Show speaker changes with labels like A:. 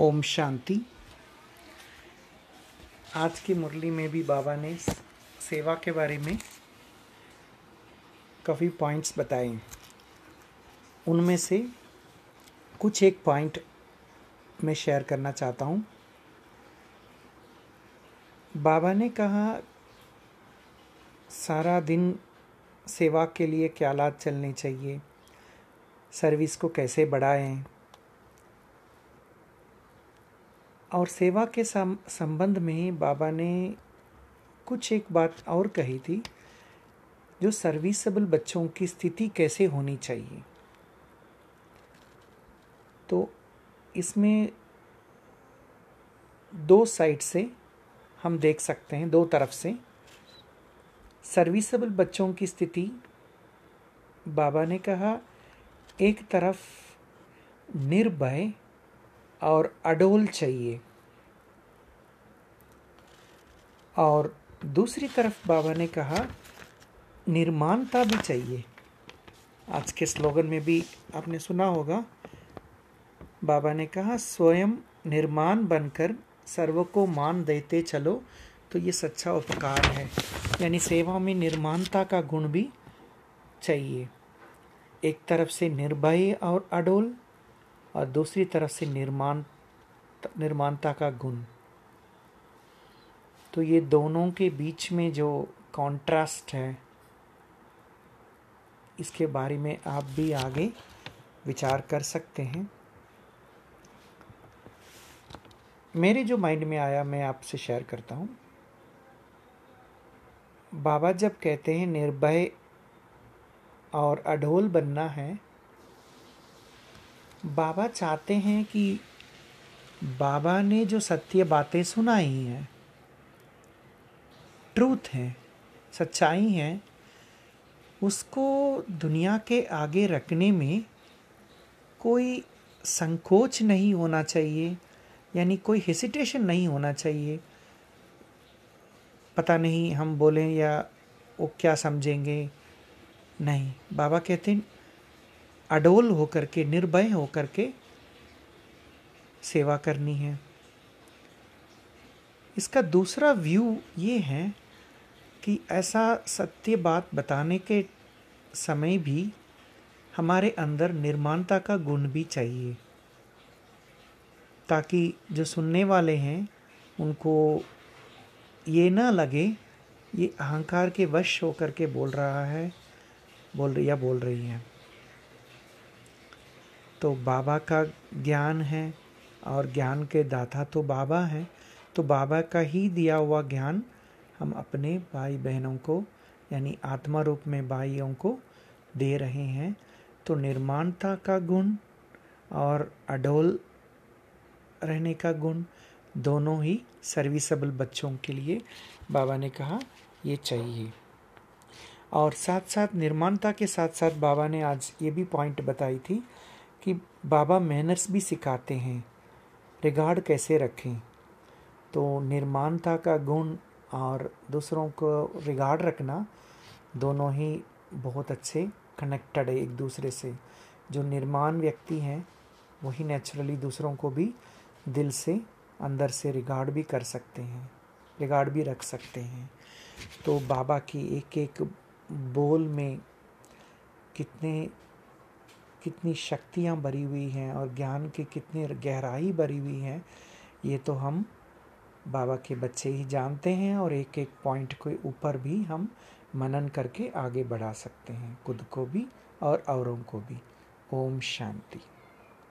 A: ओम शांति। आज की मुरली में भी बाबा ने सेवा के बारे में काफ़ी पॉइंट्स बताए उनमें से कुछ एक पॉइंट मैं शेयर करना चाहता हूँ। बाबा ने कहा, सारा दिन सेवा के लिए क्या लाद चलने चाहिए? सर्विस को कैसे बढ़ाएँ? और सेवा के संबंध में बाबा ने कुछ एक बात और कही थी, जो सर्विसेबल बच्चों की स्थिति कैसे होनी चाहिए। तो इसमें दो साइड से हम देख सकते हैं, दो तरफ़ से। सर्विसेबल बच्चों की स्थिति, बाबा ने कहा, एक तरफ़ निर्भय और अडोल चाहिए। और दूसरी तरफ़ बाबा ने कहा, निर्माणता भी चाहिए। आज के स्लोगन में भी आपने सुना होगा, बाबा ने कहा, स्वयं निर्माण बनकर सर्व को मान देते चलो तो ये सच्चा उपकार है। यानी सेवा में निर्माणता का गुण भी चाहिए। एक तरफ़ से निर्भय और अडोल और दूसरी तरफ़ से निर्माण, निर्माणता का गुण। तो ये दोनों के बीच में जो कॉन्ट्रास्ट है, इसके बारे में आप भी आगे विचार कर सकते हैं। मेरे जो माइंड में आया, मैं आपसे शेयर करता हूँ। बाबा जब कहते हैं, निर्भय और अढोल बनना है बाबा चाहते हैं कि बाबा ने जो सत्य बातें सुनाई हैं ट्रूथ हैं, सच्चाई हैं, उसको दुनिया के आगे रखने में कोई संकोच नहीं होना चाहिए, यानी कोई हेसिटेशन नहीं होना चाहिए। पता नहीं हम बोलें या वो क्या समझेंगे। नहीं, बाबा कहते हैं अडोल होकर के, निर्भय होकर के सेवा करनी है। इसका दूसरा व्यू ये है कि ऐसा सत्य बात बताने के समय भी हमारे अंदर निर्माणता का गुण भी चाहिए, ताकि जो सुनने वाले हैं, उनको ये ना लगे, ये अहंकार के वश होकर के बोल रहा है, बोल रही या बोल रही हैं। तो बाबा का ज्ञान है और ज्ञान के दाता तो बाबा हैं। तो बाबा का ही दिया हुआ ज्ञान हम अपने भाई बहनों को, यानी आत्मा रूप में भाइयों को दे रहे हैं। तो निर्माणता का गुण और अडोल रहने का गुण दोनों ही सर्विसबल बच्चों के लिए बाबा ने कहा ये चाहिए। और साथ साथ निर्माणता के साथ साथ बाबा ने आज ये भी पॉइंट बताई थी कि बाबा मैनर्स भी सिखाते हैं रिगार्ड कैसे रखें? तो निर्माणता का गुण और दूसरों को रिगार्ड रखना दोनों ही बहुत अच्छे कनेक्टेड है एक दूसरे से। जो निर्माण व्यक्ति हैं, वही नेचुरली दूसरों को भी दिल से, अंदर से रिगार्ड भी कर सकते हैं रिगार्ड भी रख सकते हैं। तो बाबा की एक एक बोल में कितने कितनी शक्तियाँ भरी हुई हैं और ज्ञान की कितनी गहराई भरी हुई हैं, ये तो हम बाबा के बच्चे ही जानते हैं और एक एक पॉइंट के ऊपर भी हम मनन करके आगे बढ़ा सकते हैं, खुद को भी और औरों को भी। ओम शांति।